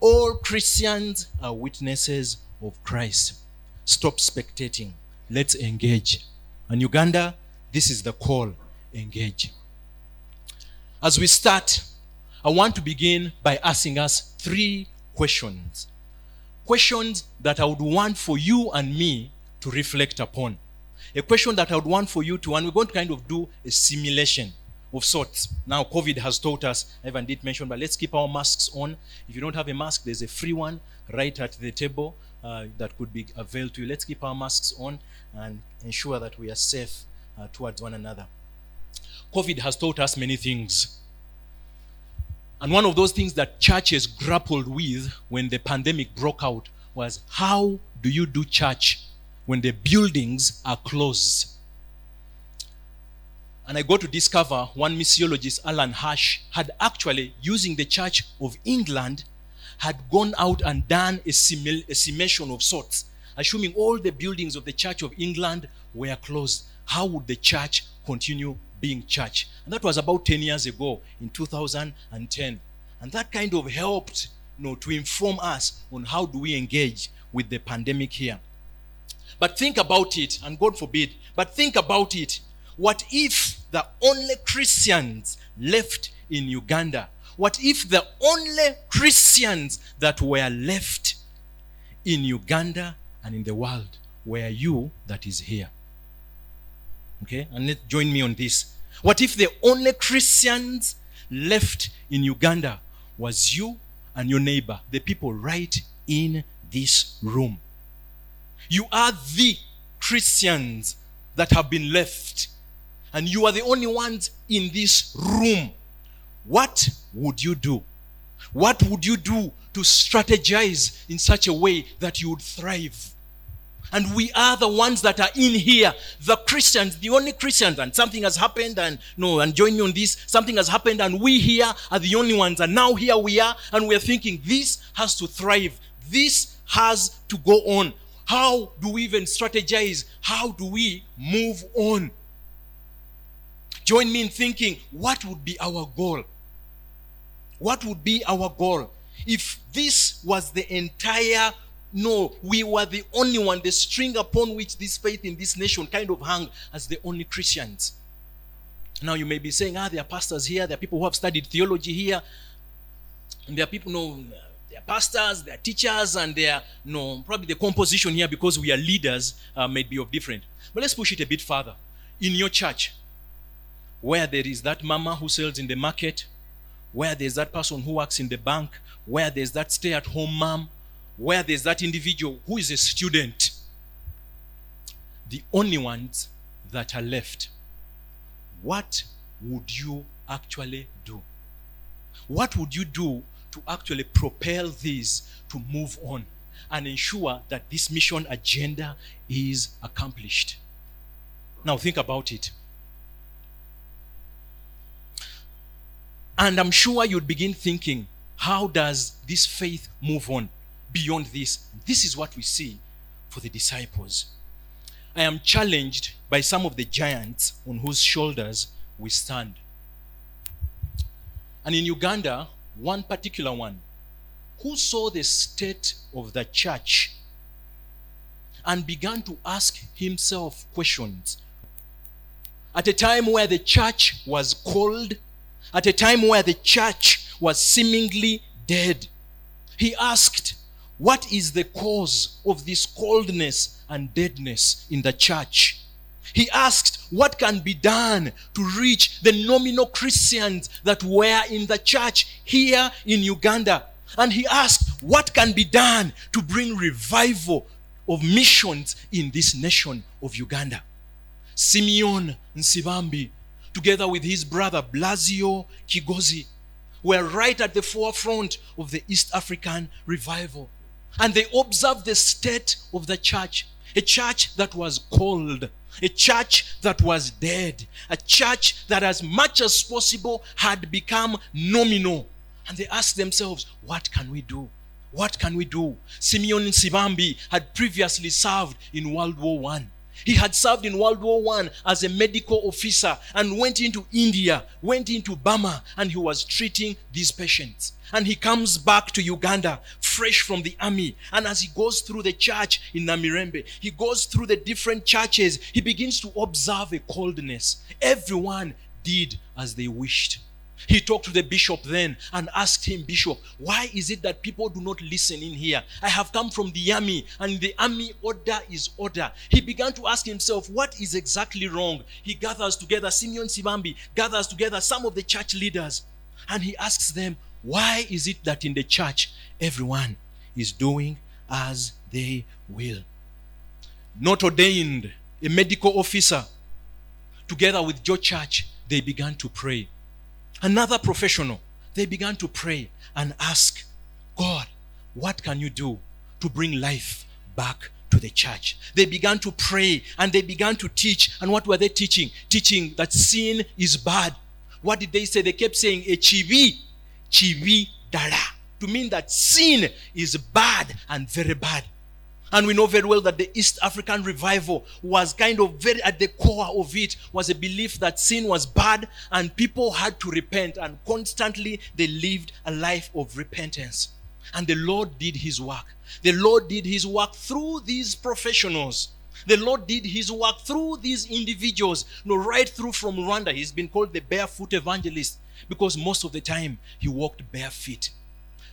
All Christians are witnesses of Christ. Stop spectating. Let's engage. And Uganda, this is the call engage. As we start, I want to begin by asking us three questions. Questions that I would want for you and me to reflect upon. A question that I would want for you to, and we're going to kind of do a simulation of sorts. Now, COVID has taught us, I even did mention, but let's keep our masks on. If you don't have a mask, there's a free one right at the table uh, that could be availed to you. Let's keep our masks on and ensure that we are safe uh, towards one another. COVID has taught us many things. And one of those things that churches grappled with when the pandemic broke out was how do you do church when the buildings are closed? And I got to discover one missiologist, Alan Hirsch, had actually, using the Church of England, had gone out and done a, simul- a of sorts, assuming all the buildings of the Church of England were closed. How would the church continue being church? And that was about 10 years ago in 2010. And that kind of helped you know, to inform us on how do we engage with the pandemic here. But think about it, and God forbid, but think about it. What if the only Christians left in Uganda? What if the only Christians that were left in Uganda and in the world were you that is here? Okay, and let join me on this. What if the only Christians left in Uganda was you and your neighbor, the people right in this room? You are the Christians that have been left and you are the only ones in this room, what would you do? What would you do to strategize in such a way that you would thrive? And we are the ones that are in here, the Christians, the only Christians, and something has happened, and no, and join me on this. Something has happened, and we here are the only ones, and now here we are, and we're thinking this has to thrive, this has to go on. How do we even strategize? How do we move on? Join me in thinking what would be our goal? What would be our goal? If this was the entire no, we were the only one, the string upon which this faith in this nation kind of hung as the only Christians. Now you may be saying, ah, there are pastors here, there are people who have studied theology here, and there are people, no, they are pastors, they are teachers, and they are, no, probably the composition here because we are leaders uh, may be of different. But let's push it a bit further. In your church, where there is that mama who sells in the market, where there's that person who works in the bank, where there's that stay at home mom, where there's that individual who is a student, the only ones that are left, what would you actually do? What would you do to actually propel this to move on and ensure that this mission agenda is accomplished? Now, think about it. And I'm sure you'd begin thinking, how does this faith move on beyond this? This is what we see for the disciples. I am challenged by some of the giants on whose shoulders we stand. And in Uganda, one particular one who saw the state of the church and began to ask himself questions. At a time where the church was cold at a time where the church was seemingly dead. He asked, What is the cause of this coldness and deadness in the church? He asked, What can be done to reach the nominal Christians that were in the church here in Uganda? And he asked, What can be done to bring revival of missions in this nation of Uganda? Simeon Nsibambi together with his brother Blasio Kigozi, were right at the forefront of the East African revival. And they observed the state of the church, a church that was cold, a church that was dead, a church that, as much as possible, had become nominal. And they asked themselves, What can we do? What can we do? Simeon Sibambi had previously served in World War One. He had served in World War One as a medical officer and went into India, went into Burma, and he was treating these patients. And he comes back to Uganda fresh from the army. And as he goes through the church in Namirembe, he goes through the different churches, he begins to observe a coldness. Everyone did as they wished. He talked to the bishop then and asked him, Bishop, why is it that people do not listen in here? I have come from the army, and the army order is order. He began to ask himself, What is exactly wrong? He gathers together, Simeon Sibambi gathers together some of the church leaders, and he asks them, Why is it that in the church everyone is doing as they will? Not ordained, a medical officer, together with Joe Church, they began to pray another professional, they began to pray and ask, God, what can you do to bring life back to the church? They began to pray and they began to teach. And what were they teaching? Teaching that sin is bad. What did they say? They kept saying, a chivi, chivi dara, to mean that sin is bad and very bad. And we know very well that the East African revival was kind of very at the core of it was a belief that sin was bad and people had to repent and constantly they lived a life of repentance. And the Lord did his work. The Lord did his work through these professionals. The Lord did his work through these individuals. You know, right through from Rwanda, he's been called the barefoot evangelist because most of the time he walked barefoot.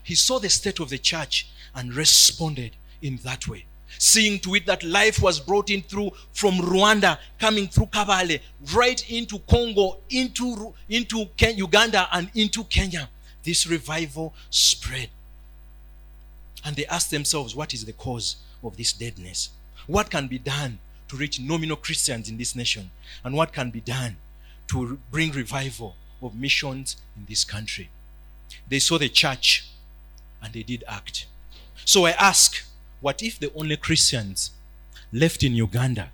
He saw the state of the church and responded in that way. Seeing to it that life was brought in through from Rwanda, coming through Kabale, right into Congo, into, into Ken, Uganda, and into Kenya. This revival spread. And they asked themselves, what is the cause of this deadness? What can be done to reach nominal Christians in this nation? And what can be done to bring revival of missions in this country? They saw the church and they did act. So I ask, what if the only Christians left in Uganda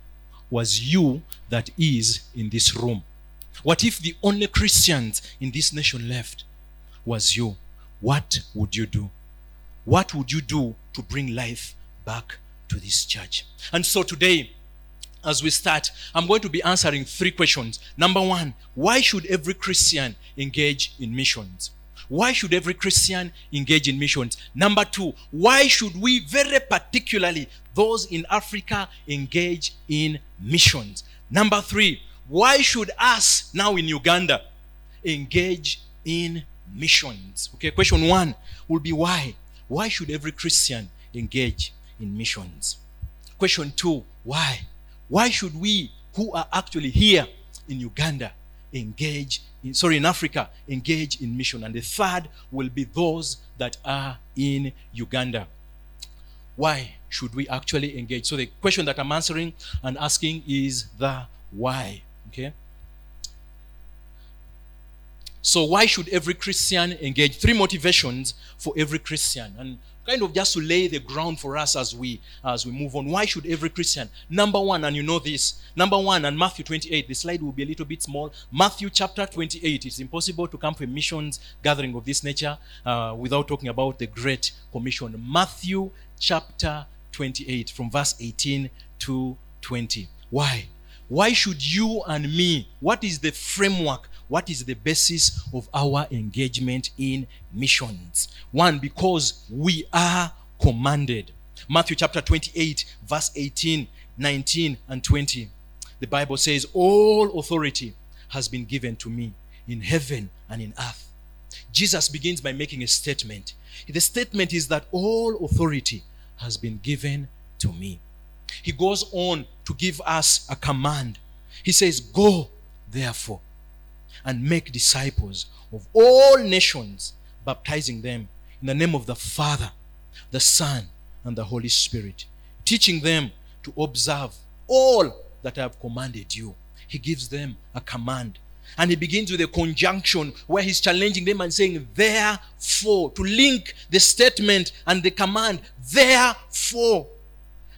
was you that is in this room? What if the only Christians in this nation left was you? What would you do? What would you do to bring life back to this church? And so today, as we start, I'm going to be answering three questions. Number one, why should every Christian engage in missions? Why should every Christian engage in missions? Number two, why should we, very particularly those in Africa, engage in missions? Number three, why should us now in Uganda engage in missions? Okay, question one will be why? Why should every Christian engage in missions? Question two, why? Why should we who are actually here in Uganda engage in, sorry, in Africa, engage in mission. And the third will be those that are in Uganda. Why should we actually engage? So the question that I'm answering and asking is the why. Okay? So why should every Christian engage? Three motivations for every Christian. And kind of just to lay the ground for us as we as we move on. Why should every christian number one and you know this number one and matthew 28 the slide will be a little bit small. Matthew chapter 28 it's impossible to come for a missions gathering of this nature uh, without talking about the great commission. Matthew chapter 28 from verse 18 to 20 why? Why should you and me what is the framework what is the basis of our engagement in missions? One, because we are commanded. Matthew chapter 28, verse 18, 19, and 20. The Bible says, All authority has been given to me in heaven and in earth. Jesus begins by making a statement. The statement is that all authority has been given to me. He goes on to give us a command. He says, Go, therefore, and make disciples of all nations, baptizing them in the name of the Father, the Son, and the Holy Spirit, teaching them to observe all that I have commanded you. He gives them a command. And he begins with a conjunction where he's challenging them and saying, therefore, to link the statement and the command, therefore.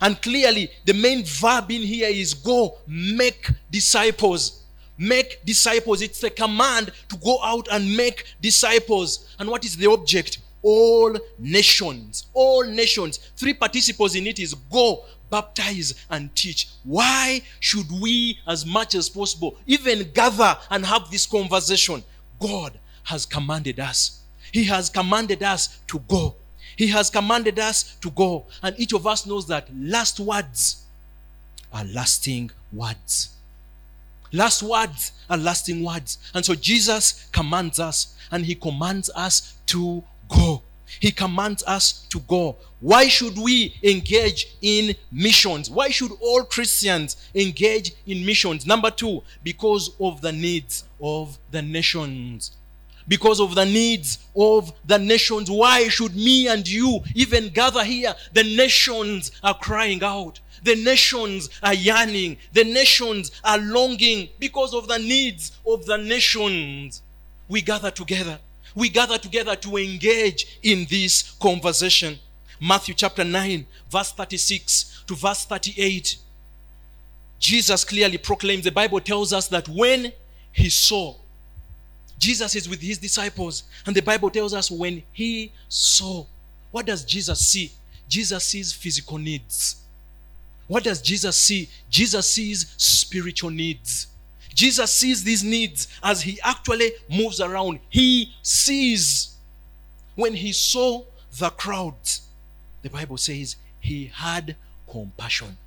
And clearly, the main verb in here is go make disciples. Make disciples. It's a command to go out and make disciples. And what is the object? All nations. All nations. Three participles in it is go, baptize, and teach. Why should we, as much as possible, even gather and have this conversation? God has commanded us. He has commanded us to go. He has commanded us to go. And each of us knows that last words are lasting words. Last words are lasting words. And so Jesus commands us, and He commands us to go. He commands us to go. Why should we engage in missions? Why should all Christians engage in missions? Number two, because of the needs of the nations. Because of the needs of the nations. Why should me and you even gather here? The nations are crying out. The nations are yearning. The nations are longing because of the needs of the nations. We gather together we gather together to engage in this conversation. Matthew chapter 9, verse 36 to verse 38. Jesus clearly proclaims, the Bible tells us that when he saw, Jesus is with his disciples, and the Bible tells us when he saw, what does Jesus see? Jesus sees physical needs. What does Jesus see? Jesus sees spiritual needs. Jesus sees these needs as he actually moves around. He sees. When he saw the crowds, the Bible says he had compassion.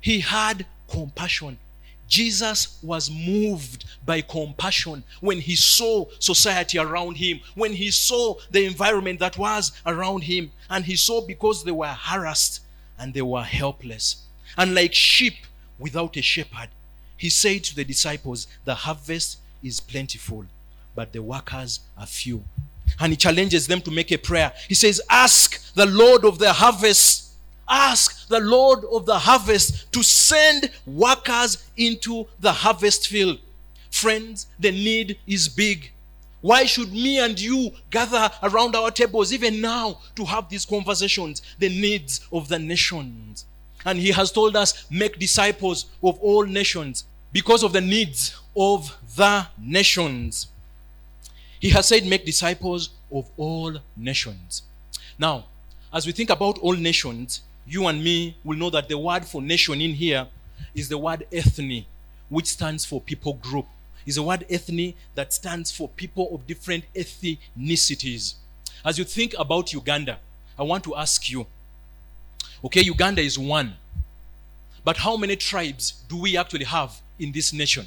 He had compassion. Jesus was moved by compassion when he saw society around him, when he saw the environment that was around him, and he saw because they were harassed and they were helpless. And like sheep without a shepherd, he said to the disciples, The harvest is plentiful, but the workers are few. And he challenges them to make a prayer. He says, Ask the Lord of the harvest, ask the Lord of the harvest to send workers into the harvest field. Friends, the need is big. Why should me and you gather around our tables even now to have these conversations? The needs of the nations. And he has told us, make disciples of all nations because of the needs of the nations. He has said, make disciples of all nations. Now, as we think about all nations, you and me will know that the word for nation in here is the word ethne, which stands for people group. Is a word ethne that stands for people of different ethnicities. As you think about Uganda, I want to ask you Okay, Uganda is one. But how many tribes do we actually have in this nation?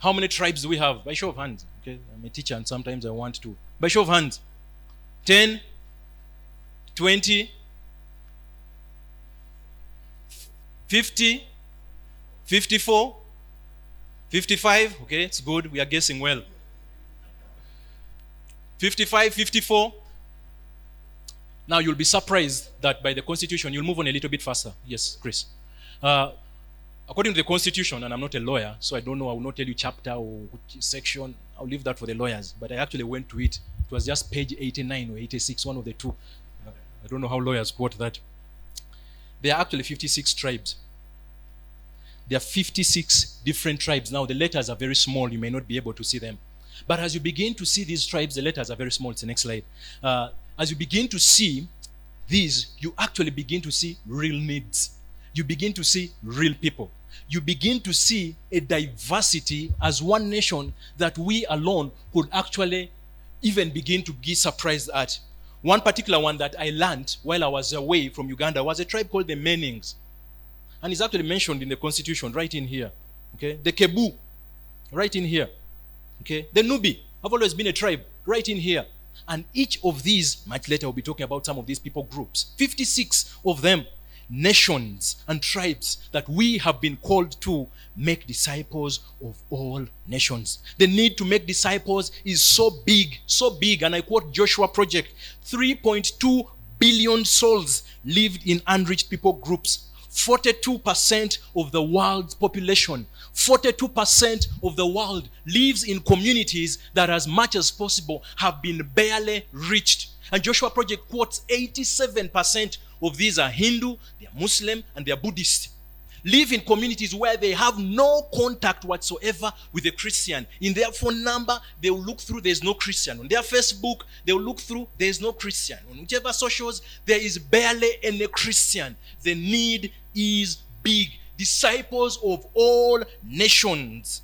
How many tribes do we have? By show of hands. Okay, I'm a teacher and sometimes I want to. By show of hands. 10, 20, 50, 54, 55. Okay, it's good. We are guessing well. 55, 54, now you'll be surprised that by the Constitution, you'll move on a little bit faster. Yes, Chris. Uh, according to the Constitution, and I'm not a lawyer, so I don't know, I will not tell you chapter or section. I'll leave that for the lawyers. But I actually went to it. It was just page 89 or 86, one of the two. Uh, I don't know how lawyers quote that. There are actually 56 tribes. There are 56 different tribes. Now, the letters are very small. You may not be able to see them. But as you begin to see these tribes, the letters are very small. It's the next slide. Uh, as you begin to see these, you actually begin to see real needs. You begin to see real people. You begin to see a diversity as one nation that we alone could actually even begin to be surprised at. One particular one that I learned while I was away from Uganda was a tribe called the Menings. And it's actually mentioned in the constitution right in here. Okay? The Kebu, right in here. Okay? The Nubi have always been a tribe right in here. And each of these, much later, we'll be talking about some of these people groups 56 of them, nations and tribes that we have been called to make disciples of all nations. The need to make disciples is so big, so big. And I quote Joshua Project 3.2 billion souls lived in unreached people groups. 42% of the world's population 42% of the world lives in communities that, as much as possible, have been barely reached. And Joshua Project quotes 87% of these are Hindu, they are Muslim, and they are Buddhist. Live in communities where they have no contact whatsoever with a Christian. In their phone number, they will look through, there's no Christian. On their Facebook, they will look through, there's no Christian. On whichever socials, there is barely any Christian. The need is big. Disciples of all nations.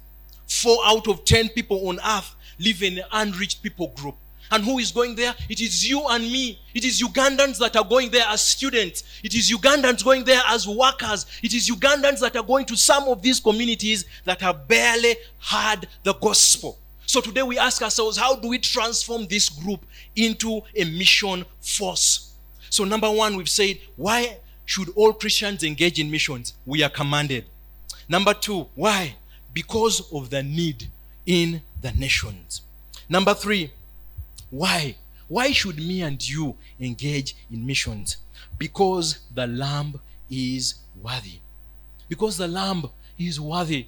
Four out of ten people on earth live in an unreached people group. And who is going there? It is you and me. It is Ugandans that are going there as students. It is Ugandans going there as workers. It is Ugandans that are going to some of these communities that have barely heard the gospel. So today we ask ourselves, how do we transform this group into a mission force? So, number one, we've said, why should all Christians engage in missions? We are commanded. Number two, why? Because of the need in the nations. Number three, why? Why should me and you engage in missions? Because the Lamb is worthy. Because the Lamb is worthy.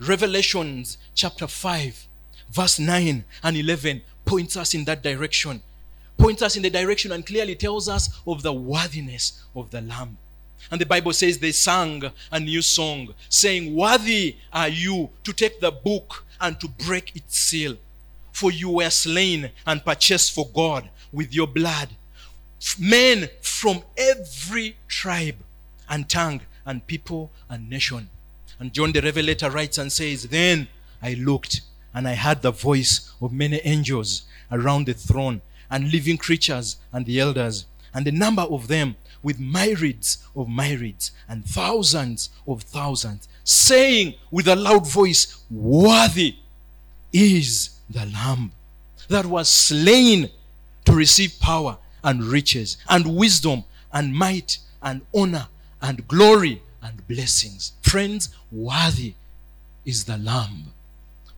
Revelations chapter 5, verse 9 and 11 points us in that direction. Points us in the direction and clearly tells us of the worthiness of the Lamb. And the Bible says they sang a new song, saying, Worthy are you to take the book and to break its seal for you were slain and purchased for God with your blood. Men from every tribe and tongue and people and nation. And John the Revelator writes and says, Then I looked and I heard the voice of many angels around the throne and living creatures and the elders, and the number of them with myriads of myriads and thousands of thousands, saying with a loud voice, Worthy is the Lamb that was slain to receive power and riches and wisdom and might and honor and glory and blessings. Friends, worthy is the Lamb.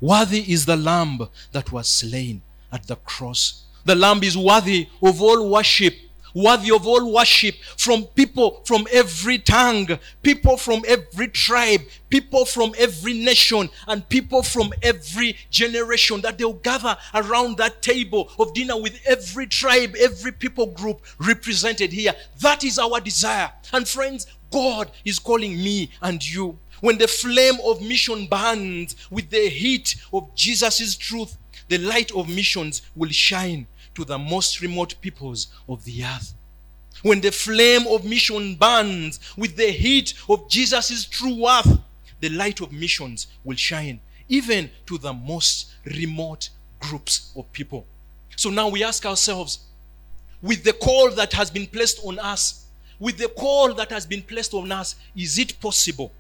Worthy is the Lamb that was slain at the cross. The Lamb is worthy of all worship worthy of all worship from people from every tongue, people from every tribe, people from every nation, and people from every generation that they'll gather around that table of dinner with every tribe, every people group represented here. That is our desire. And friends, God is calling me and you. When the flame of mission burns with the heat of Jesus' truth, the light of missions will shine to the most remote peoples of the earth. When the flame of mission burns with the heat of Jesus' true worth, the light of missions will shine even to the most remote groups of people. So now we ask ourselves with the call that has been placed on us, with the call that has been placed on us, is it possible?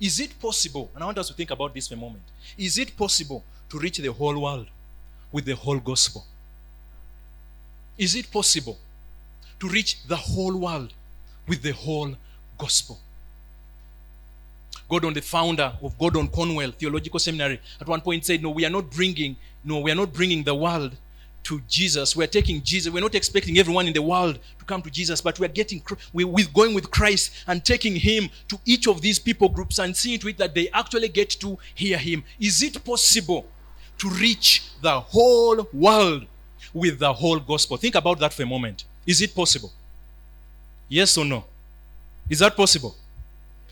Is it possible? And I want us to think about this for a moment. Is it possible to reach the whole world with the whole gospel? Is it possible to reach the whole world with the whole gospel? Gordon, the founder of Gordon Conwell Theological Seminary, at one point said, No, we are not bringing, no, we are not bringing the world to Jesus. we are taking Jesus. We're not expecting everyone in the world to come to Jesus, but we're getting, we're going with Christ and taking Him to each of these people groups and seeing to it that they actually get to hear Him. Is it possible to reach the whole world with the whole gospel. Think about that for a moment. Is it possible? Yes or no? Is that possible?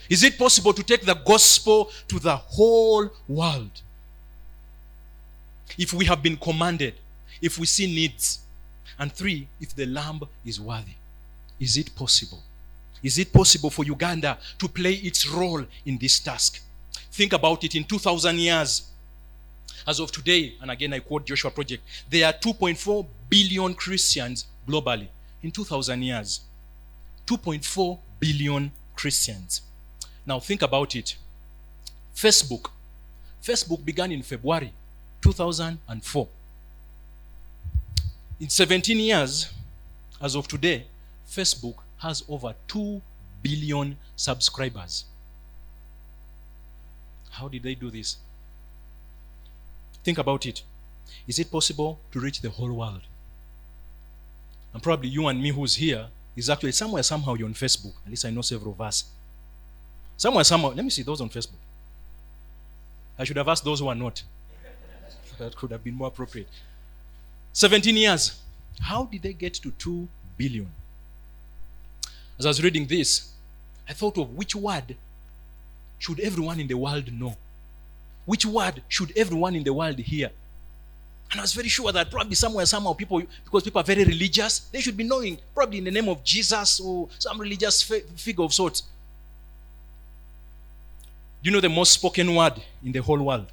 Is it possible to take the gospel to the whole world? If we have been commanded, if we see needs, and three, if the lamb is worthy, is it possible? Is it possible for Uganda to play its role in this task? Think about it in 2000 years, as of today, and again I quote Joshua Project, there are 2.4 billion Christians globally in 2000 years. 2.4 billion Christians. Now think about it. Facebook. Facebook began in February 2004. In 17 years, as of today, Facebook has over 2 billion subscribers. How did they do this? Think about it. Is it possible to reach the whole world? And probably you and me who's here is actually somewhere, somehow you're on Facebook. At least I know several of us. Somewhere, somehow. Let me see those on Facebook. I should have asked those who are not. that could have been more appropriate. 17 years. How did they get to 2 billion? As I was reading this, I thought of which word should everyone in the world know? Which word should everyone in the world hear? And I was very sure that probably somewhere, somehow, people, because people are very religious, they should be knowing, probably in the name of Jesus or some religious figure of sorts. Do you know the most spoken word in the whole world?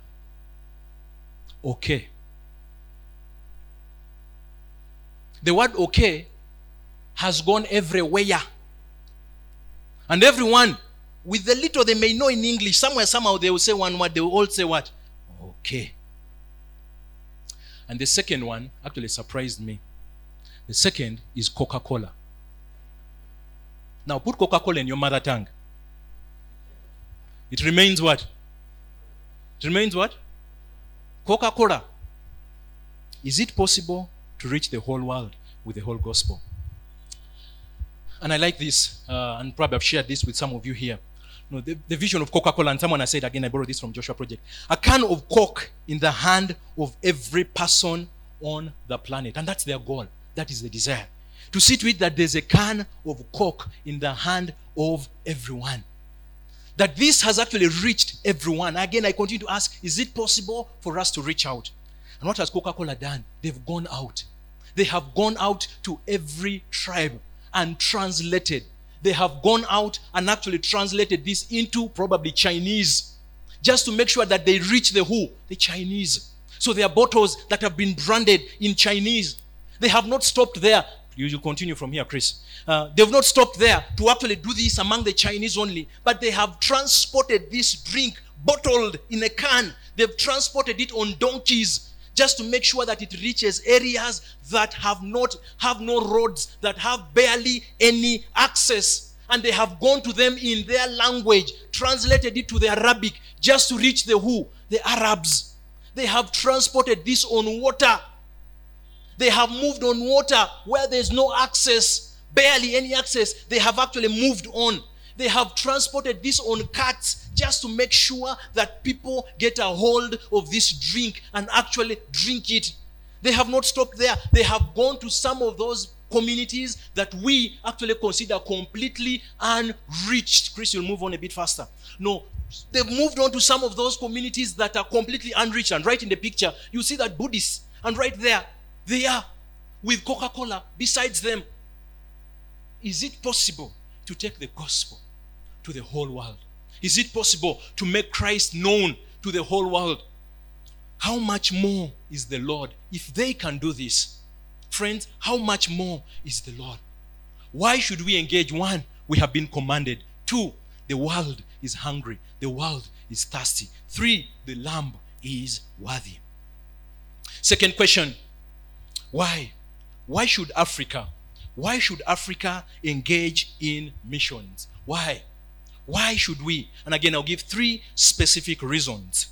Okay. The word okay has gone everywhere. And everyone, with the little they may know in English, somewhere, somehow they will say one word, they will all say what? Okay. And the second one actually surprised me. The second is Coca Cola. Now put Coca Cola in your mother tongue. It remains what? It remains what? Coca Cola. Is it possible to reach the whole world with the whole gospel? And I like this, uh, and probably I've shared this with some of you here. No, the, the vision of Coca Cola, and someone has said again, I borrowed this from Joshua Project. A can of Coke in the hand of every person on the planet. And that's their goal. That is the desire. To see to it that there's a can of Coke in the hand of everyone. That this has actually reached everyone. Again, I continue to ask is it possible for us to reach out? And what has Coca Cola done? They've gone out. They have gone out to every tribe and translated they have gone out and actually translated this into probably Chinese just to make sure that they reach the who? The Chinese. So there are bottles that have been branded in Chinese. They have not stopped there. You will continue from here, Chris. Uh, they have not stopped there to actually do this among the Chinese only, but they have transported this drink bottled in a can. They've transported it on donkeys just to make sure that it reaches areas that have not have no roads that have barely any access. And they have gone to them in their language translated it to the arabic just to reach the who? The arabs. They have transported this on water. They have moved on water where there's no access barely any access. They have actually moved on they have transported this on carts just to make sure that people get a hold of this drink and actually drink it. They have not stopped there. They have gone to some of those communities that we actually consider completely unreached. Chris, you'll move on a bit faster. No, they've moved on to some of those communities that are completely unreached. And right in the picture, you see that Buddhists, and right there, they are with Coca Cola besides them. Is it possible to take the gospel to the whole world? Is it possible to make Christ known to the whole world? How much more is the Lord? If they can do this, friends, how much more is the Lord? Why should we engage? One, we have been commanded. Two, the world is hungry, the world is thirsty. Three, the lamb is worthy. Second question why? Why should Africa? Why should Africa engage in missions? Why? Why should we? And again, I'll give three specific reasons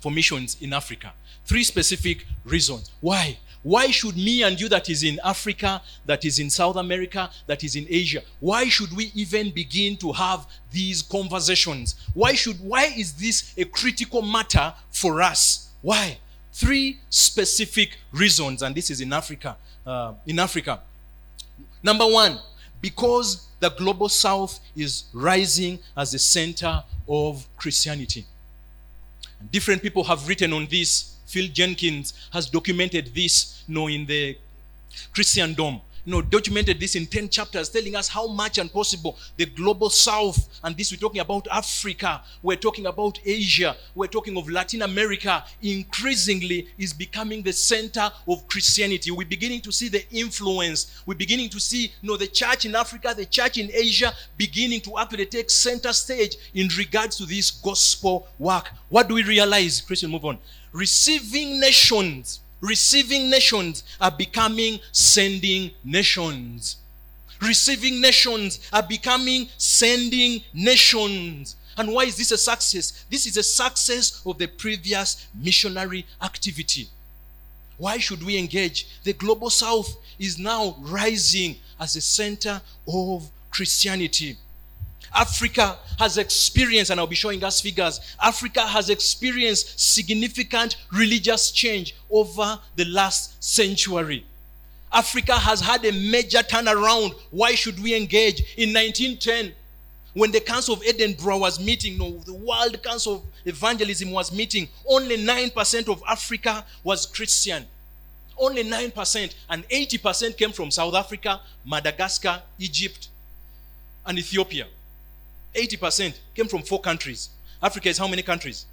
for missions in Africa. Three specific reasons. Why? Why should me and you, that is in Africa, that is in South America, that is in Asia, why should we even begin to have these conversations? Why should why is this a critical matter for us? Why? Three specific reasons, and this is in Africa. Uh, in Africa, number one, because the global south is rising as the center of Christianity. Different people have written on this. Phil Jenkins has documented this you know, in the Christendom know, documented this in 10 chapters, telling us how much and possible the global south, and this we're talking about Africa, we're talking about Asia, we're talking of Latin America, increasingly is becoming the center of Christianity. We're beginning to see the influence. We're beginning to see, you know, the church in Africa, the church in Asia, beginning to actually take center stage in regards to this gospel work. What do we realize? Christian, move on. Receiving nations Receiving nations are becoming sending nations. Receiving nations are becoming sending nations. And why is this a success? This is a success of the previous missionary activity. Why should we engage? The global south is now rising as a center of Christianity. Africa has experienced, and I'll be showing us figures, Africa has experienced significant religious change over the last century. Africa has had a major turnaround. Why should we engage? In 1910, when the Council of Edinburgh was meeting, no, the World Council of Evangelism was meeting, only 9% of Africa was Christian. Only 9%. And 80% came from South Africa, Madagascar, Egypt, and Ethiopia. 80% came from four countries. Africa is how many countries?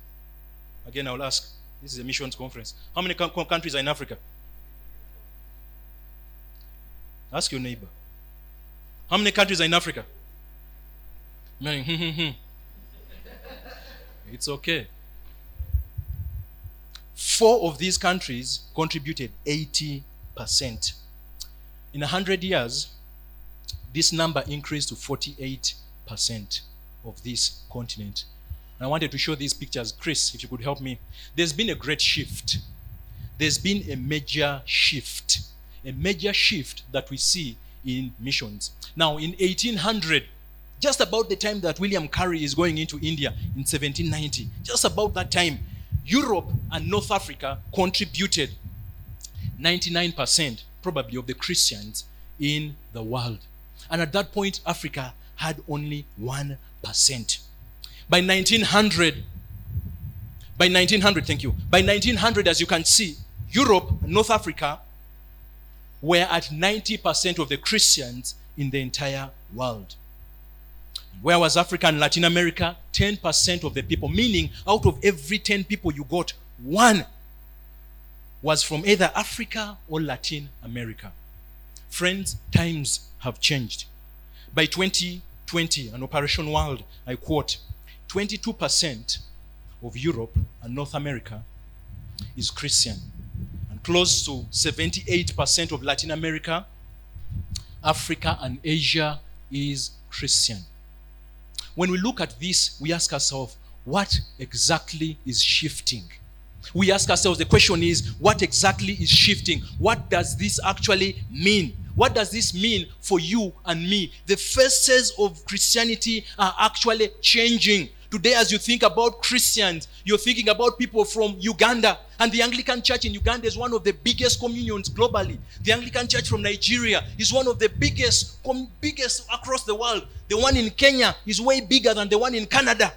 Again, I will ask. This is a missions conference. How many countries are in Africa? Ask your neighbor. How many countries are in Africa? Many. Hmm, hmm, hmm. it's okay. Four of these countries contributed 80%. In 100 years, this number increased to 48% of this continent. And I wanted to show these pictures. Chris, if you could help me. There's been a great shift. There's been a major shift. A major shift that we see in missions. Now, in 1800, just about the time that William Carey is going into India in 1790, just about that time, Europe and North Africa contributed 99% probably of the Christians in the world. And at that point, Africa had only 1%. By 1900, by 1900, thank you. By 1900, as you can see, Europe North Africa were at 90% of the Christians in the entire world. Where was Africa and Latin America? 10% of the people, meaning out of every 10 people you got, one was from either Africa or Latin America. Friends, times have changed. By 2020, an Operation World, I quote, 22% of Europe and North America is Christian, and close to 78% of Latin America, Africa, and Asia is Christian. When we look at this, we ask ourselves, what exactly is shifting? We ask ourselves, the question is, what exactly is shifting? What does this actually mean? What does this mean for you and me? The faces of Christianity are actually changing. Today, as you think about Christians, you're thinking about people from Uganda. And the Anglican Church in Uganda is one of the biggest communions globally. The Anglican Church from Nigeria is one of the biggest, com- biggest across the world. The one in Kenya is way bigger than the one in Canada.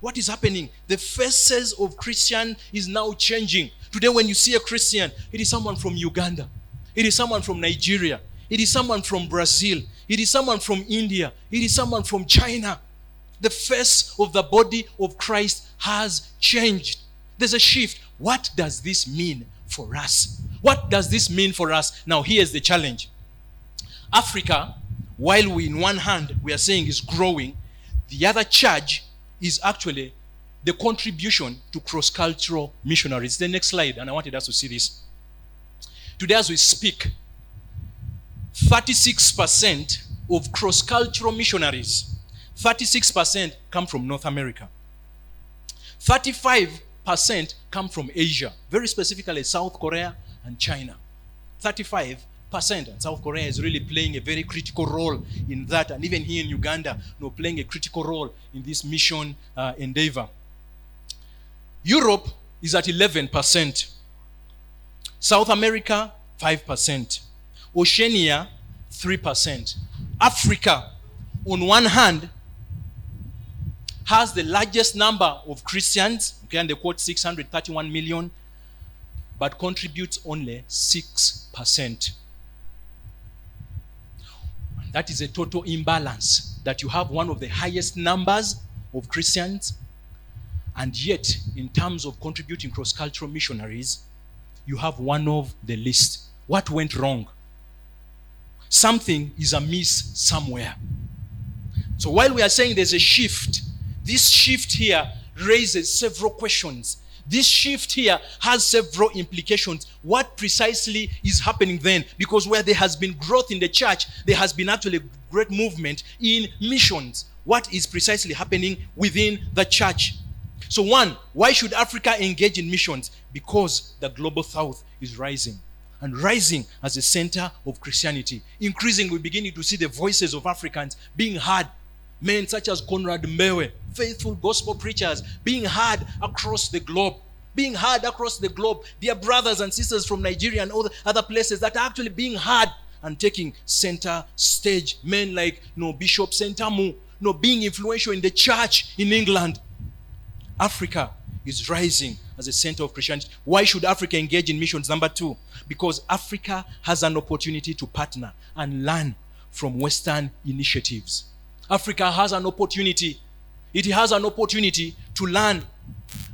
What is happening? The faces of Christian is now changing. Today, when you see a Christian, it is someone from Uganda. It is someone from Nigeria. It is someone from Brazil. It is someone from India. It is someone from China. The face of the body of Christ has changed. There's a shift. What does this mean for us? What does this mean for us? Now, here's the challenge Africa, while we, in one hand, we are saying is growing, the other charge is actually the contribution to cross cultural missionaries. The next slide, and I wanted us to see this. Today, as we speak, 36% of cross cultural missionaries 36% come from North America. 35% come from Asia, very specifically South Korea and China. 35%. And South Korea is really playing a very critical role in that. And even here in Uganda, you know, playing a critical role in this mission uh, endeavor. Europe is at 11%. South America, 5%. Oceania, 3%. Africa, on one hand, has the largest number of Christians, okay, and they quote 631 million, but contributes only 6%. That is a total imbalance that you have one of the highest numbers of Christians, and yet, in terms of contributing cross cultural missionaries, you have one of the least. What went wrong? Something is amiss somewhere. So while we are saying there's a shift this shift here raises several questions. This shift here has several implications. What precisely is happening then? Because where there has been growth in the church, there has been actually great movement in missions. What is precisely happening within the church? So, one, why should Africa engage in missions? Because the global south is rising and rising as a center of Christianity. Increasingly, we're beginning to see the voices of Africans being heard Men such as Conrad Mbewe, faithful gospel preachers, being heard across the globe. Being heard across the globe. Their brothers and sisters from Nigeria and other places that are actually being heard and taking center stage. Men like you know, Bishop Sentamu, you know, being influential in the church in England. Africa is rising as a center of Christianity. Why should Africa engage in missions? Number two, because Africa has an opportunity to partner and learn from Western initiatives. Africa has an opportunity. it has an opportunity to learn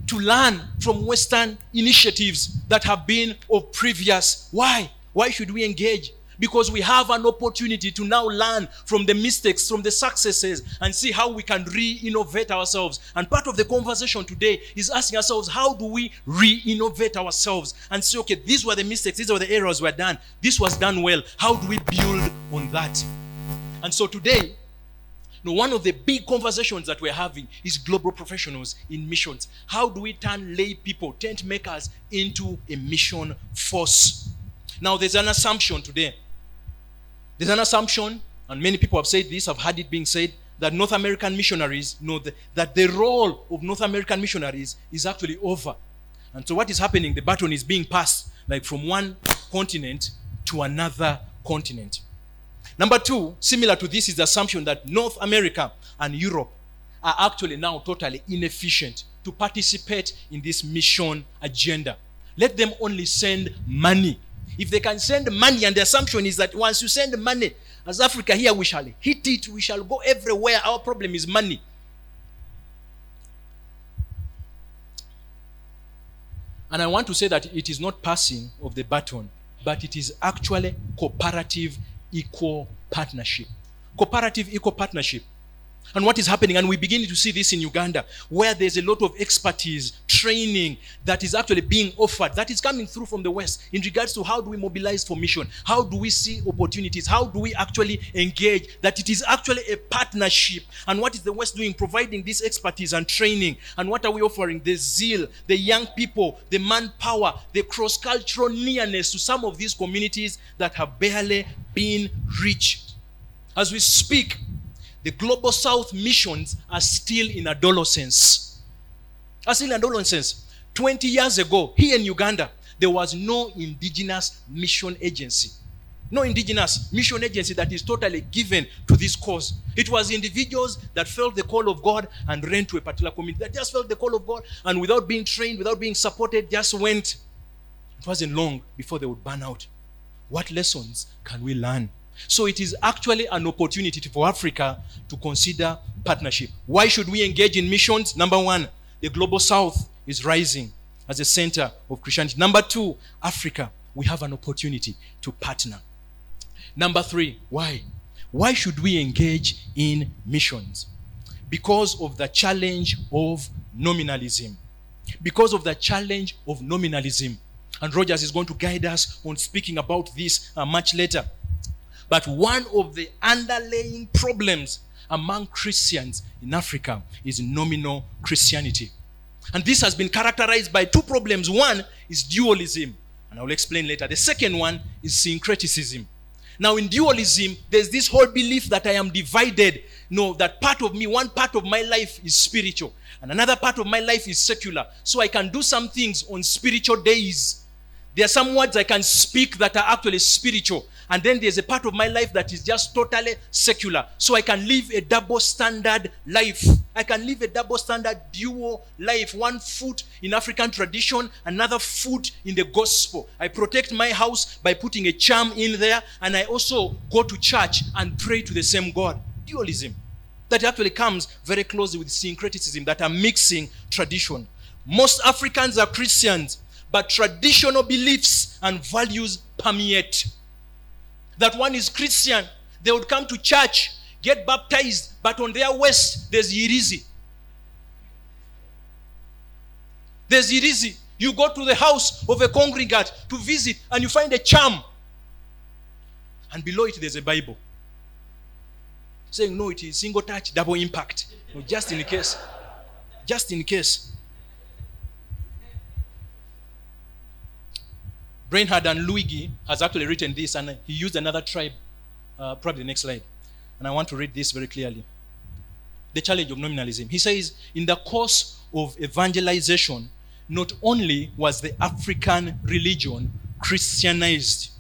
to learn from western initiatives that have been of previous why why should we engage because we have an opportunity to now learn from the mistakes, from the successes, and see how we can re innovate ourselves. And part of the conversation today is asking ourselves, how do we re innovate ourselves and say, okay, these were the mistakes, these were the errors were done, this was done well. How do we build on that? And so today, one of the big conversations that we're having is global professionals in missions. How do we turn lay people, tent makers, into a mission force? Now, there's an assumption today there's an assumption, and many people have said this, I've heard it being said, that North American missionaries know that the role of North American missionaries is actually over. And so, what is happening? The baton is being passed like from one continent to another continent. Number two, similar to this, is the assumption that North America and Europe are actually now totally inefficient to participate in this mission agenda. Let them only send money if they can send money, and the assumption is that once you send money, as Africa here, we shall hit it, we shall go everywhere. Our problem is money. And I want to say that it is not passing of the baton, but it is actually cooperative equal partnership. Cooperative equal partnership and what is happening. And we begin to see this in Uganda, where there's a lot of expertise, training that is actually being offered, that is coming through from the West in regards to how do we mobilize for mission? How do we see opportunities? How do we actually engage? That it is actually a partnership. And what is the West doing? Providing this expertise and training. And what are we offering? The zeal, the young people, the manpower, the cross cultural nearness to some of these communities that have barely been reached. As we speak, the global south missions are still in adolescence. Are still in adolescence. 20 years ago, here in Uganda, there was no indigenous mission agency. No indigenous mission agency that is totally given to this cause. It was individuals that felt the call of God and ran to a particular community that just felt the call of God and without being trained, without being supported, just went. It wasn't long before they would burn out. What lessons can we learn so it is actually an opportunity for Africa to consider partnership. Why should we engage in missions? Number one, the global south is rising as a center of Christianity. Number two, Africa, we have an opportunity to partner. Number three, why? Why should we engage in missions? Because of the challenge of nominalism. Because of the challenge of nominalism. And Rogers is going to guide us on speaking about this uh, much later. But one of the underlying problems among Christians in Africa is nominal Christianity. And this has been characterized by two problems. One is dualism, and I will explain later. The second one is syncretism. Now, in dualism, there's this whole belief that I am divided. No, that part of me, one part of my life is spiritual, and another part of my life is secular. So I can do some things on spiritual days. There are some words I can speak that are actually spiritual, and then there's a part of my life that is just totally secular. So I can live a double standard life. I can live a double standard dual life. One foot in African tradition, another foot in the gospel. I protect my house by putting a charm in there, and I also go to church and pray to the same God. Dualism. That actually comes very closely with syncretism that are mixing tradition. Most Africans are Christians, but traditional beliefs and values permeate that one is Christian. They would come to church, get baptized, but on their waist, there's Irizi. There's Irizi. You go to the house of a congregant to visit and you find a charm. And below it, there's a Bible. Saying, no, it is single touch, double impact. No, just in case. Just in case. Reinhard and Luigi has actually written this, and he used another tribe. Uh, probably the next slide. And I want to read this very clearly. The challenge of nominalism. He says, in the course of evangelization, not only was the African religion Christianized,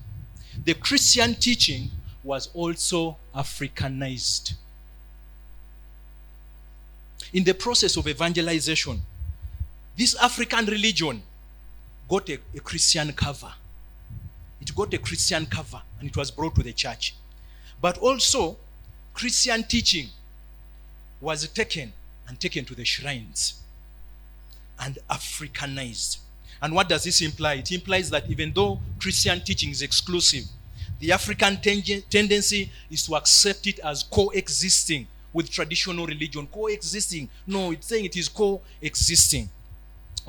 the Christian teaching was also Africanized. In the process of evangelization, this African religion got a, a Christian cover it got a Christian cover and it was brought to the church. But also, Christian teaching was taken and taken to the shrines and Africanized. And what does this imply? It implies that even though Christian teaching is exclusive, the African ten- tendency is to accept it as coexisting with traditional religion. Coexisting. No, it's saying it is coexisting.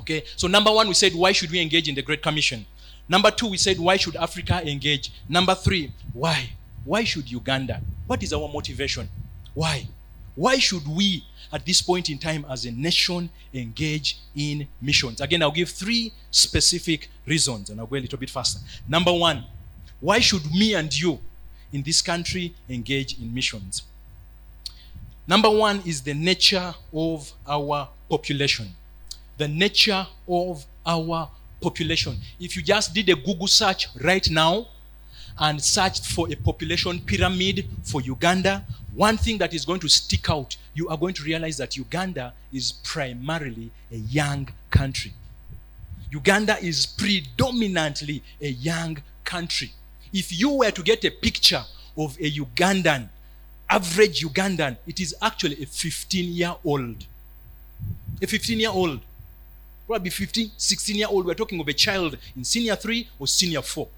Okay, so number one, we said, why should we engage in the Great Commission? Number two, we said, why should Africa engage? Number three, why? Why should Uganda? What is our motivation? Why? Why should we, at this point in time, as a nation, engage in missions? Again, I'll give three specific reasons and I'll go a little bit faster. Number one, why should me and you in this country engage in missions? Number one is the nature of our population. The nature of our population. If you just did a Google search right now and searched for a population pyramid for Uganda, one thing that is going to stick out, you are going to realize that Uganda is primarily a young country. Uganda is predominantly a young country. If you were to get a picture of a Ugandan, average Ugandan, it is actually a 15 year old. A 15 year old. Probably 15, 16 year old. We're talking of a child in senior three or senior four.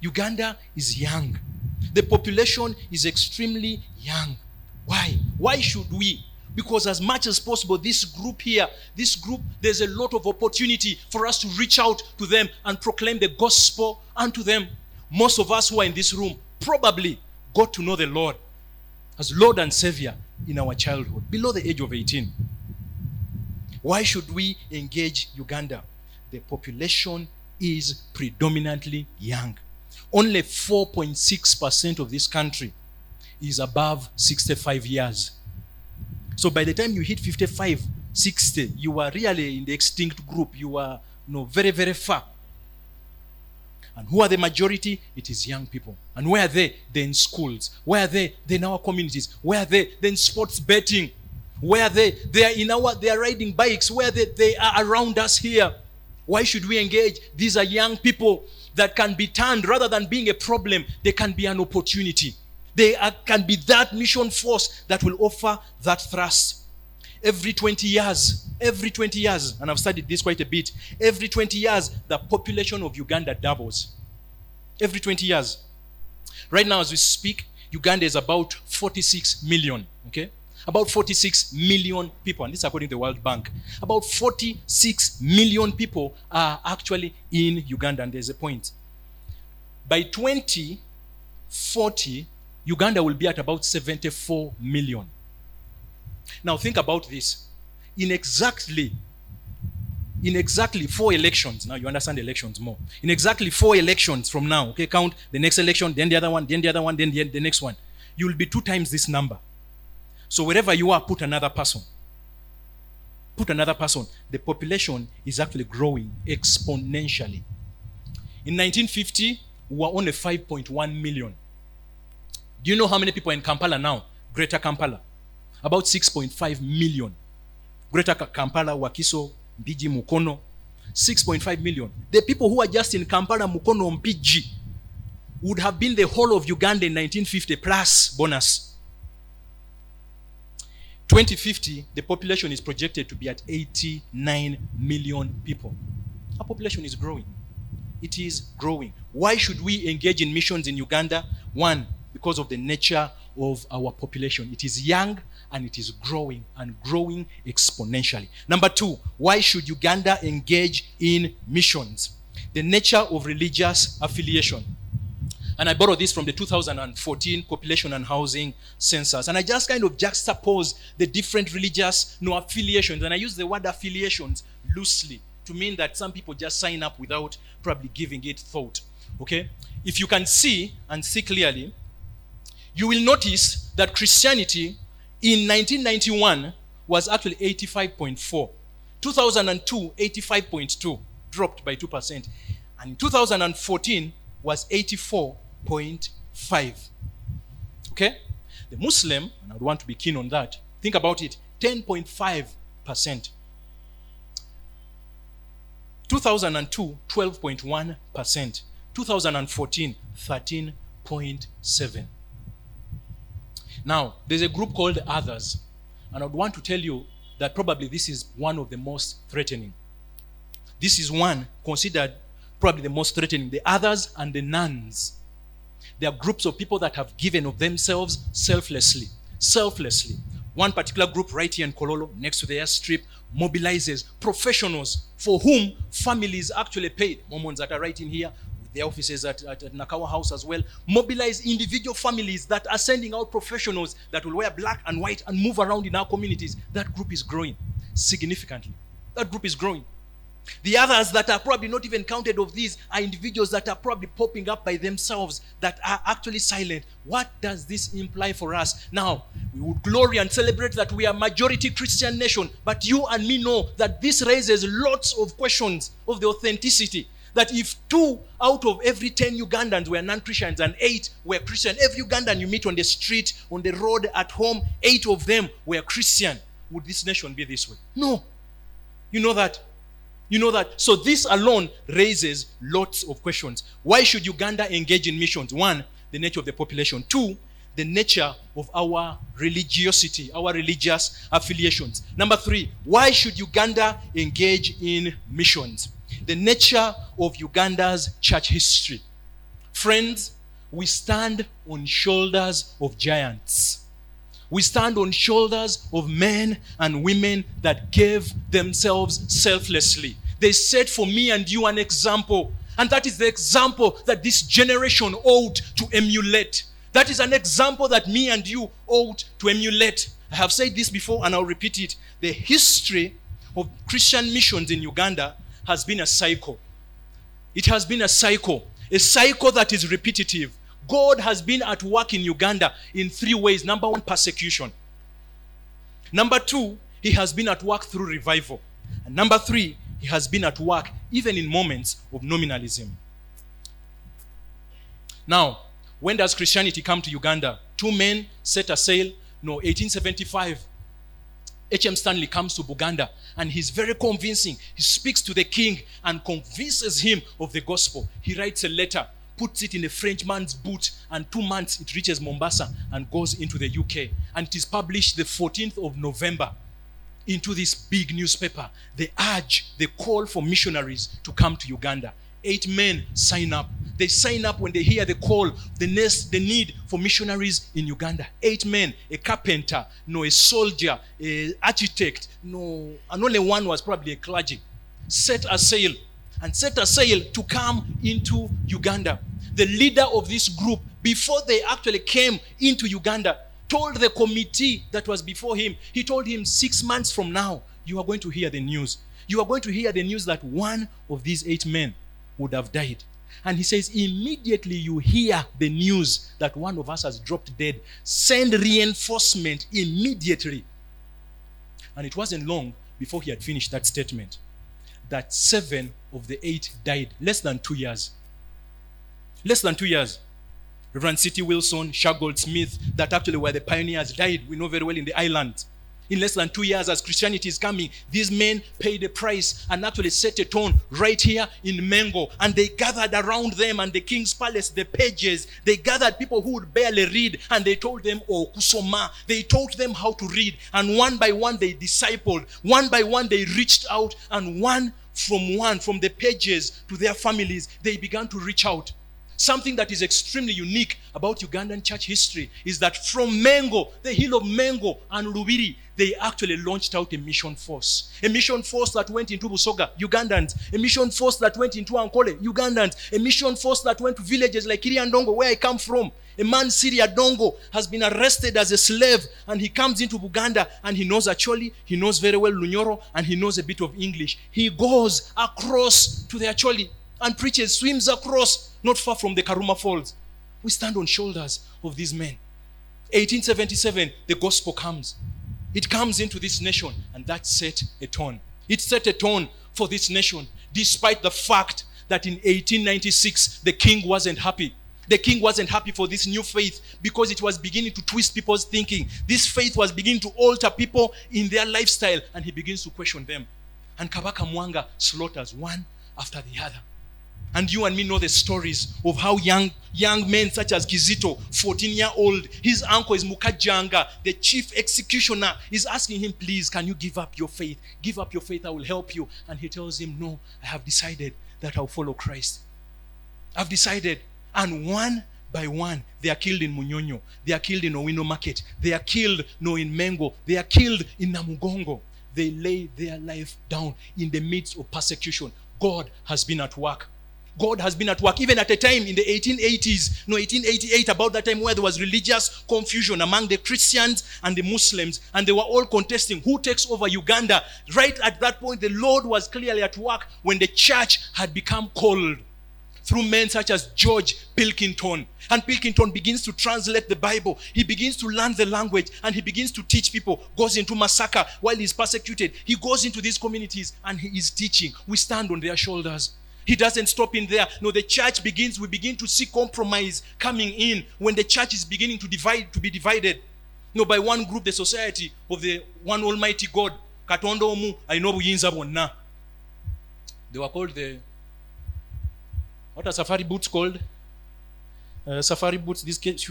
Uganda is young. The population is extremely young. Why? Why should we? Because, as much as possible, this group here, this group, there's a lot of opportunity for us to reach out to them and proclaim the gospel unto them. Most of us who are in this room probably got to know the Lord as Lord and Savior in our childhood, below the age of 18. Why should we engage Uganda? The population is predominantly young. Only 4.6% of this country is above 65 years. So by the time you hit 55, 60, you are really in the extinct group. You are you know, very, very far. And who are the majority? It is young people. And where are they? They're in schools. Where are they? They're in our communities. Where are they? They're in sports betting. Where they? They are in our they are riding bikes. Where they, they are around us here. Why should we engage? These are young people that can be turned rather than being a problem, they can be an opportunity. They are, can be that mission force that will offer that thrust. Every 20 years, every 20 years, and I've studied this quite a bit, every 20 years, the population of Uganda doubles. Every 20 years. Right now, as we speak, Uganda is about 46 million. Okay? About 46 million people, and this according to the World Bank. About 46 million people are actually in Uganda, and there's a point. By 2040, Uganda will be at about 74 million. Now think about this. In exactly in exactly four elections, now you understand elections more. In exactly four elections from now, okay, count the next election, then the other one, then the other one, then the, the next one. You will be two times this number. So wherever you are, put another person. Put another person. The population is actually growing exponentially. In 1950, we were only 5.1 million. Do you know how many people are in Kampala now? Greater Kampala. About 6.5 million. Greater Kampala, Wakiso, Mpigi, Mukono. 6.5 million. The people who are just in Kampala, Mukono, Mpigi would have been the whole of Uganda in 1950 plus bonus. 2050, the population is projected to be at 89 million people. Our population is growing. It is growing. Why should we engage in missions in Uganda? One, because of the nature of our population. It is young and it is growing and growing exponentially. Number two, why should Uganda engage in missions? The nature of religious affiliation. And I borrowed this from the 2014 Population and Housing Census. And I just kind of juxtapose the different religious no affiliations. And I use the word affiliations loosely to mean that some people just sign up without probably giving it thought. Okay? If you can see and see clearly, you will notice that Christianity in 1991 was actually 85.4. 2002, 85.2, dropped by 2%. And in 2014 was 84 0.5. Okay? The Muslim, and I would want to be keen on that, think about it 10.5%. 2002, 12.1%. 2014, 13.7. Now, there's a group called Others. And I would want to tell you that probably this is one of the most threatening. This is one considered probably the most threatening. The others and the nuns. They are groups of people that have given of themselves selflessly. Selflessly. One particular group right here in Kololo, next to the airstrip, mobilizes professionals for whom families actually paid. Mormons that are right in here, their offices at, at, at, Nakawa House as well, mobilize individual families that are sending out professionals that will wear black and white and move around in our communities. That group is growing significantly. That group is growing. The others that are probably not even counted of these are individuals that are probably popping up by themselves that are actually silent. What does this imply for us? Now, we would glory and celebrate that we are majority Christian nation, but you and me know that this raises lots of questions of the authenticity. That if two out of every 10 Ugandans were non Christians and eight were Christian, every Ugandan you meet on the street, on the road, at home, eight of them were Christian, would this nation be this way? No. You know that you know that? So this alone raises lots of questions. Why should Uganda engage in missions? One, the nature of the population. Two, the nature of our religiosity, our religious affiliations. Number three, why should Uganda engage in missions? The nature of Uganda's church history. Friends, we stand on shoulders of giants. We stand on shoulders of men and women that gave themselves selflessly. They set for me and you an example. And that is the example that this generation ought to emulate. That is an example that me and you ought to emulate. I have said this before and I'll repeat it. The history of Christian missions in Uganda has been a cycle. It has been a cycle, a cycle that is repetitive. God has been at work in Uganda in three ways. Number one, persecution. Number two, he has been at work through revival. And number three, he has been at work even in moments of nominalism. Now, when does Christianity come to Uganda? Two men set a sail. No, 1875. H.M. Stanley comes to Buganda and he's very convincing. He speaks to the king and convinces him of the gospel. He writes a letter puts it in a Frenchman's boot, and two months it reaches Mombasa and goes into the UK. And it is published the 14th of November into this big newspaper. They urge, the call for missionaries to come to Uganda. Eight men sign up. They sign up when they hear the call, the, nest, the need for missionaries in Uganda. Eight men, a carpenter, no, a soldier, a architect, no, and only one was probably a clergy, set a sail and set a sail to come into Uganda. The leader of this group, before they actually came into Uganda, told the committee that was before him, he told him, six months from now, you are going to hear the news. You are going to hear the news that one of these eight men would have died. And he says, immediately you hear the news that one of us has dropped dead, send reinforcement immediately. And it wasn't long before he had finished that statement that seven of the eight died less than two years. Less than two years. Reverend C.T. Wilson, Shergold Smith, that actually were the pioneers, died, we know very well, in the island. In less than two years, as Christianity is coming, these men paid a price and actually set a tone right here in Mengo. And they gathered around them and the king's palace, the pages. They gathered people who would barely read and they told them, Oh, Kusoma. They taught them how to read. And one by one, they discipled. One by one, they reached out. And one from one, from the pages to their families, they began to reach out. Something that is extremely unique about Ugandan church history is that from Mengo, the hill of Mengo and Lubiri, they actually launched out a mission force. A mission force that went into Busoga, Ugandans. A mission force that went into Ankole, Ugandans. A mission force that went to villages like Kiryandongo, where I come from. A man, Syria Dongo, has been arrested as a slave and he comes into Buganda and he knows Acholi, he knows very well Lunyoro, and he knows a bit of English. He goes across to the Acholi and preaches, swims across, not far from the Karuma Falls. We stand on shoulders of these men. 1877, the gospel comes. It comes into this nation, and that set a tone. It set a tone for this nation, despite the fact that in 1896 the king wasn't happy. The king wasn't happy for this new faith because it was beginning to twist people's thinking. This faith was beginning to alter people in their lifestyle, and he begins to question them. And Kabaka Mwanga slaughters one after the other. And you and me know the stories of how young young men such as Kizito, 14 year old, his uncle is Mukajanga, the chief executioner, is asking him, Please, can you give up your faith? Give up your faith, I will help you. And he tells him, No, I have decided that I'll follow Christ. I've decided. And one by one, they are killed in Munyonyo, they are killed in Owino Market, they are killed no in Mengo, they are killed in Namugongo. They lay their life down in the midst of persecution. God has been at work. God has been at work even at a time in the 1880s, no, 1888, about that time where there was religious confusion among the Christians and the Muslims, and they were all contesting who takes over Uganda. Right at that point, the Lord was clearly at work when the church had become cold through men such as George Pilkington. And Pilkington begins to translate the Bible. He begins to learn the language and he begins to teach people. Goes into Masaka while he's persecuted. He goes into these communities and he is teaching. We stand on their shoulders. He doesn't stop in there. No, the church begins, we begin to see compromise coming in when the church is beginning to divide, to be divided. No, by one group, the society of the one almighty God. Katonda omu alina obuyinza bwonna. They were called the what are safari boots called? Uh, safari boots, these kids,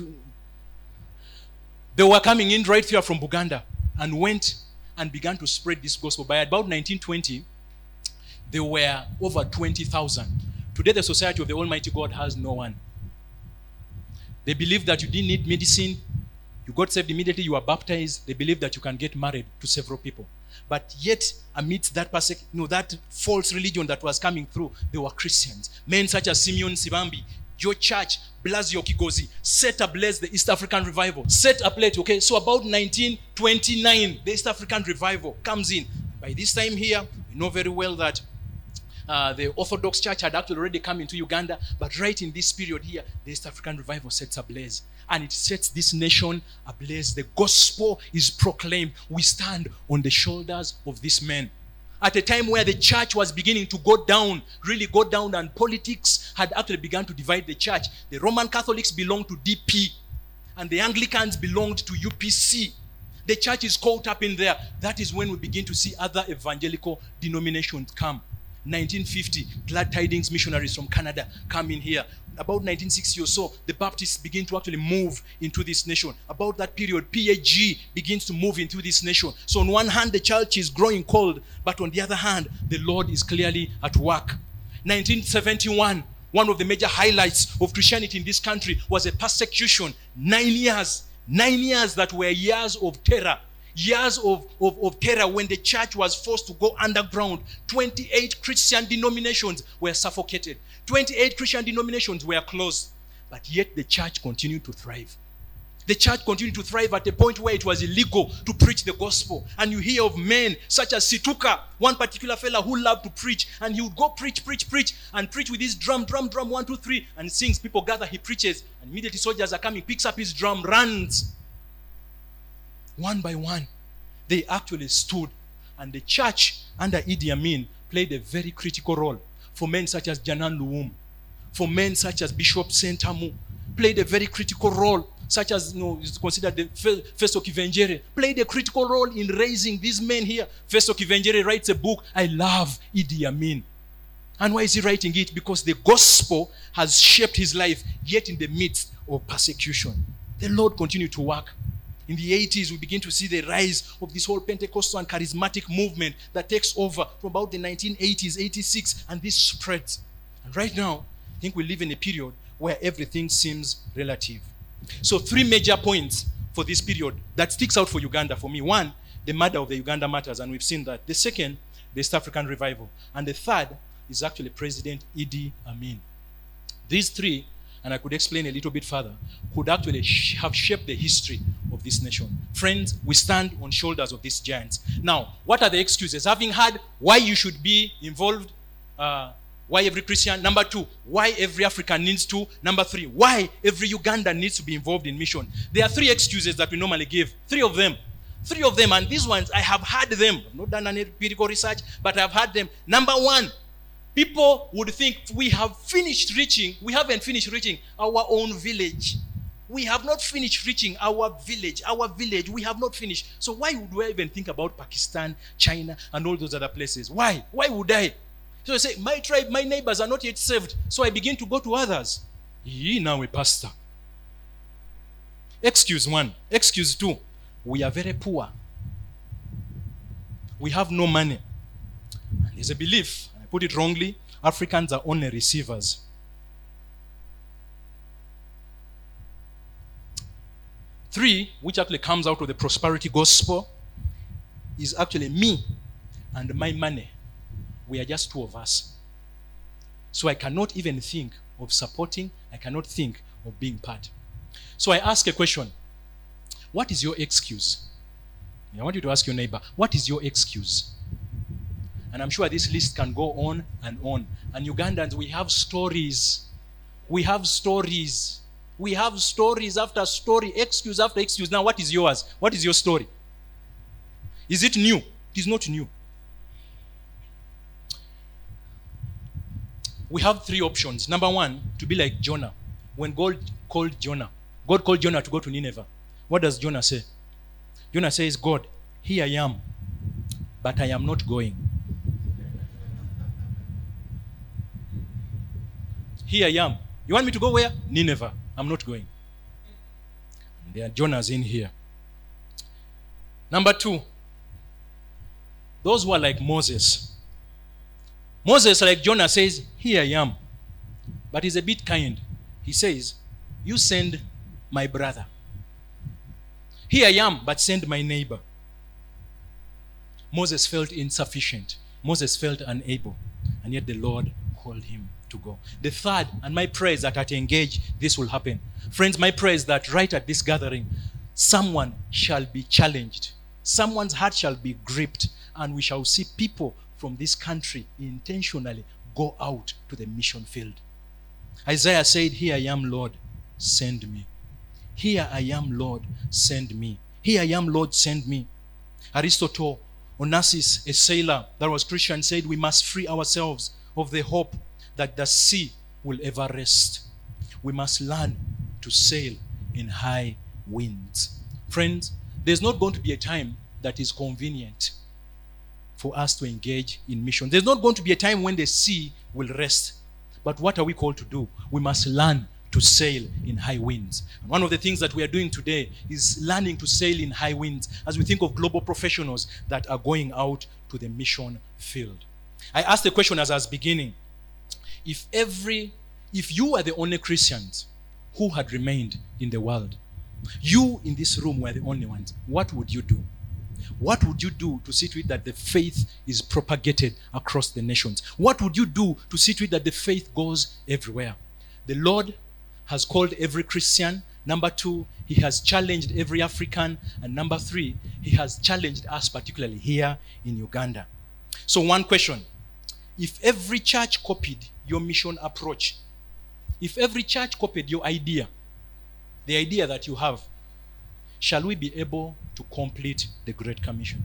they were coming in right here from Buganda and went and began to spread this gospel. By about 1920, there were over 20,000. Today, the Society of the Almighty God has no one. They believe that you didn't need medicine. You got saved immediately, you were baptized. They believe that you can get married to several people. But yet, amidst that persec- no, that false religion that was coming through, there were Christians. Men such as Simeon Nsibambi, your church, Blasio Kigozi, set ablaze the East African revival. Set ablaze, okay? So about 1929, the East African revival comes in. By this time here, we know very well that uh, the Orthodox Church had actually already come into Uganda, but right in this period here, the East African revival sets ablaze. And it sets this nation ablaze. The gospel is proclaimed. We stand on the shoulders of these men. At a time where the church was beginning to go down, really go down, and politics had actually begun to divide the church. The Roman Catholics belonged to DP, and the Anglicans belonged to UPC. The church is caught up in there. That is when we begin to see other evangelical denominations come. 1950, Glad Tidings missionaries from Canada come in here. About 1960 or so, the Baptists begin to actually move into this nation. About that period, PAG begins to move into this nation. So, on one hand, the church is growing cold, but on the other hand, the Lord is clearly at work. 1971, one of the major highlights of Christianity in this country was a persecution. Nine years, nine years that were years of terror years of, of, of terror when the church was forced to go underground. 28 Christian denominations were suffocated, 28 Christian denominations were closed. But yet the church continued to thrive. The church continued to thrive at a point where it was illegal to preach the gospel. And you hear of men such as Situka, one particular fellow who loved to preach, and he would go preach, preach, preach, and preach with his drum, drum, drum, one, two, three, and sings. People gather, he preaches, and immediately soldiers are coming, picks up his drum, runs one by one, they actually stood. And the church under Idi Amin played a very critical role for men such as Janan Luwum, for men such as Bishop Sentamu, played a very critical role, such as you know, is considered the Festo Kivengere, played a critical role in raising these men here. Festo Kivengere writes a book, I Love Idi Amin. And why is he writing it? Because the gospel has shaped his life, yet in the midst of persecution. The Lord continued to work in the 80s, we begin to see the rise of this whole Pentecostal and charismatic movement that takes over from about the 1980s, 86, and this spreads. And right now, I think we live in a period where everything seems relative. So, three major points for this period that sticks out for Uganda for me. One, the murder of the Uganda martyrs, and we've seen that. The second, the East African revival. And the third is actually President Idi Amin. These three and I could explain a little bit further, could actually sh- have shaped the history of this nation. Friends, we stand on shoulders of these giants. Now, what are the excuses? Having heard why you should be involved, uh, why every Christian, number two, why every African needs to, number three, why every Ugandan needs to be involved in mission. There are three excuses that we normally give, three of them. Three of them, and these ones I have heard them. I've not done any empirical research, but I've heard them. Number one, people would think we have finished reaching, we haven't finished reaching our own village. We have not finished reaching our village, our village. We have not finished. So why would we even think about Pakistan, China, and all those other places? Why? Why would I? So I say, My tribe, my neighbors are not yet saved. So I begin to go to others. Ye now a pastor. Excuse one. Excuse two. We are very poor. We have no money. And there's a belief, put it wrongly, Africans are only receivers. Three, which actually comes out of the prosperity gospel, is actually me and my money. We are just two of us. So I cannot even think of supporting, I cannot think of being part. So I ask a question What is your excuse? I want you to ask your neighbor, What is your excuse? And I'm sure this list can go on and on. And Ugandans, we have stories. We have stories. We have stories after story, excuse after excuse. Now, what is yours? What is your story? Is it new? It is not new. We have three options. Number one, to be like Jonah. When God called Jonah, God called Jonah to go to Nineveh. What does Jonah say? Jonah says, God, here I am, but I am not going. Here I am. You want me to go where? Nineveh. I'm not going. And there are Jonahs in here. Number two, those who are like Moses. Moses, like Jonah, says, Here I am. But he's a bit kind. He says, You send my brother. Here I am, but send my neighbor. Moses felt insufficient. Moses felt unable. And yet the Lord called him to go. The third, and my prayer is that at Engage, this will happen. Friends, my prayer is that right at this gathering, someone shall be challenged, someone's heart shall be gripped, and we shall see people from this country intentionally go out to the mission field. Isaiah said, Here I am, Lord, send me. Here I am, Lord, send me. Here I am, Lord, send me. Aristotle, Onassis, a sailor that was Christian, said, We must free ourselves of the hope that the sea will ever rest. We must learn to sail in high winds. Friends, there's not going to be a time that is convenient for us to engage in mission. There's not going to be a time when the sea will rest. But what are we called to do? We must learn to sail in high winds. And one of the things that we are doing today is learning to sail in high winds as we think of global professionals that are going out to the mission field. I asked the question as I was beginning if every if you were the only Christians who had remained in the world, you in this room were the only ones, what would you do? What would you do to see to it that the faith is propagated across the nations? What would you do to see to it that the faith goes everywhere? The Lord has called every Christian. Number two, He has challenged every African. And number three, He has challenged us, particularly here in Uganda. So, one question if every church copied your mission approach, if every church copied your idea, the idea that you have, shall we be able to complete the Great Commission?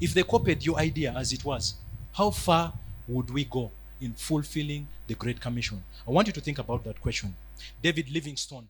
If they copied your idea as it was, how far would we go in fulfilling the Great Commission? I want you to think about that question. David Livingstone